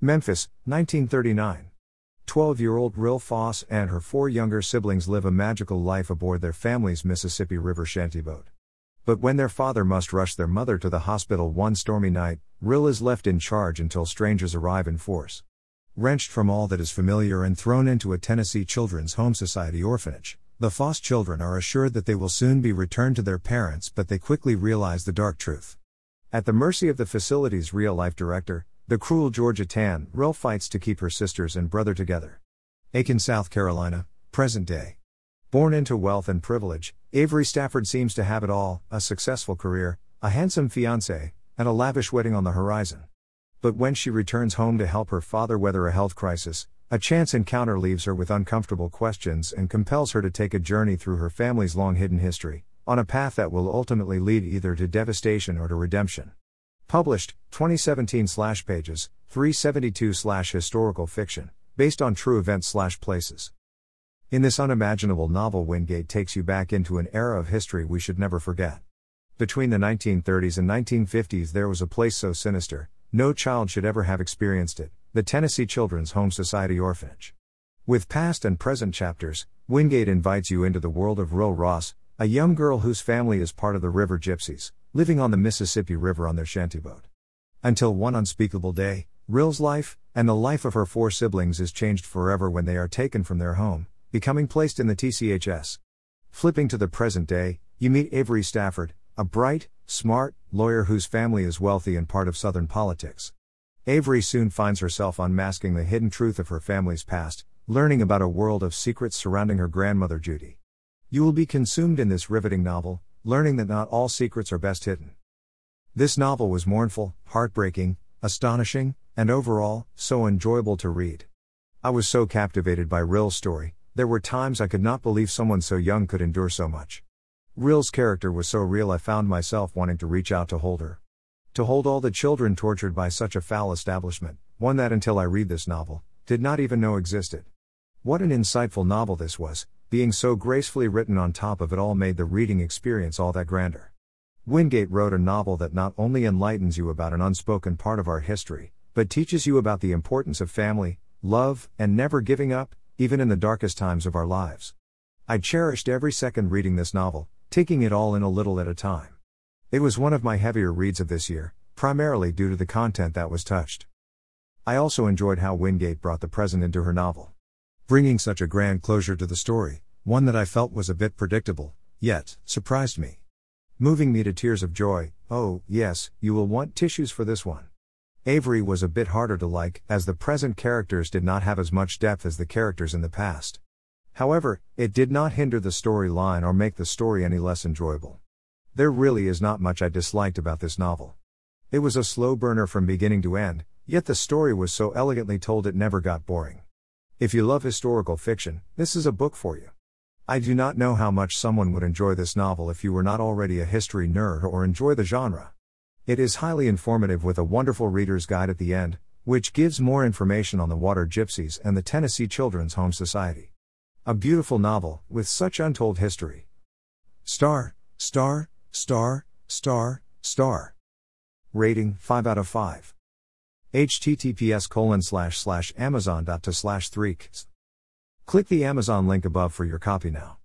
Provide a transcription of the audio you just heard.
Memphis, 1939. 12 year old Rill Foss and her four younger siblings live a magical life aboard their family's Mississippi River shantyboat. But when their father must rush their mother to the hospital one stormy night, Rill is left in charge until strangers arrive in force. Wrenched from all that is familiar and thrown into a Tennessee Children's Home Society orphanage, the Foss children are assured that they will soon be returned to their parents, but they quickly realize the dark truth. At the mercy of the facility's real life director, the cruel Georgia Tann, Rill fights to keep her sisters and brother together. Aiken, South Carolina, present day. Born into wealth and privilege, Avery Stafford seems to have it all a successful career, a handsome fiance, and a lavish wedding on the horizon. But when she returns home to help her father weather a health crisis, a chance encounter leaves her with uncomfortable questions and compels her to take a journey through her family's long hidden history, on a path that will ultimately lead either to devastation or to redemption. Published, 2017 slash pages, 372 slash historical fiction, based on true events slash places. In this unimaginable novel, Wingate takes you back into an era of history we should never forget. Between the 1930s and 1950s, there was a place so sinister, no child should ever have experienced it the Tennessee Children's Home Society Orphanage. With past and present chapters, Wingate invites you into the world of Rill Ross, a young girl whose family is part of the River Gypsies, living on the Mississippi River on their shantyboat. Until one unspeakable day, Rill's life, and the life of her four siblings is changed forever when they are taken from their home, becoming placed in the TCHS. Flipping to the present day, you meet Avery Stafford, a bright, smart lawyer whose family is wealthy and part of Southern politics. Avery soon finds herself unmasking the hidden truth of her family's past, learning about a world of secrets surrounding her grandmother Judy. You will be consumed in this riveting novel, learning that not all secrets are best hidden. This novel was mournful, heartbreaking, astonishing, and overall, so enjoyable to read. I was so captivated by Rill's story, there were times I could not believe someone so young could endure so much. Rill's character was so real I found myself wanting to reach out to hold her. To hold all the children tortured by such a foul establishment, one that until I read this novel, did not even know existed. What an insightful novel this was, being so gracefully written on top of it all made the reading experience all that grander. Wingate wrote a novel that not only enlightens you about an unspoken part of our history, but teaches you about the importance of family, love, and never giving up, even in the darkest times of our lives. I cherished every second reading this novel, taking it all in a little at a time. It was one of my heavier reads of this year, primarily due to the content that was touched. I also enjoyed how Wingate brought the present into her novel bringing such a grand closure to the story, one that I felt was a bit predictable, yet, surprised me. Moving me to tears of joy, oh, yes, you will want tissues for this one. Avery was a bit harder to like, as the present characters did not have as much depth as the characters in the past. However, it did not hinder the storyline or make the story any less enjoyable. There really is not much I disliked about this novel. It was a slow burner from beginning to end, yet the story was so elegantly told it never got boring. If you love historical fiction, this is a book for you. I do not know how much someone would enjoy this novel if you were not already a history nerd or enjoy the genre. It is highly informative with a wonderful reader's guide at the end, which gives more information on the Water Gypsies and the Tennessee Children's Home Society. A beautiful novel, with such untold history. Star, star, star, star, star. Rating 5 out of 5 https colon slash slash amazon.to slash 3 Click the Amazon link above for your copy now.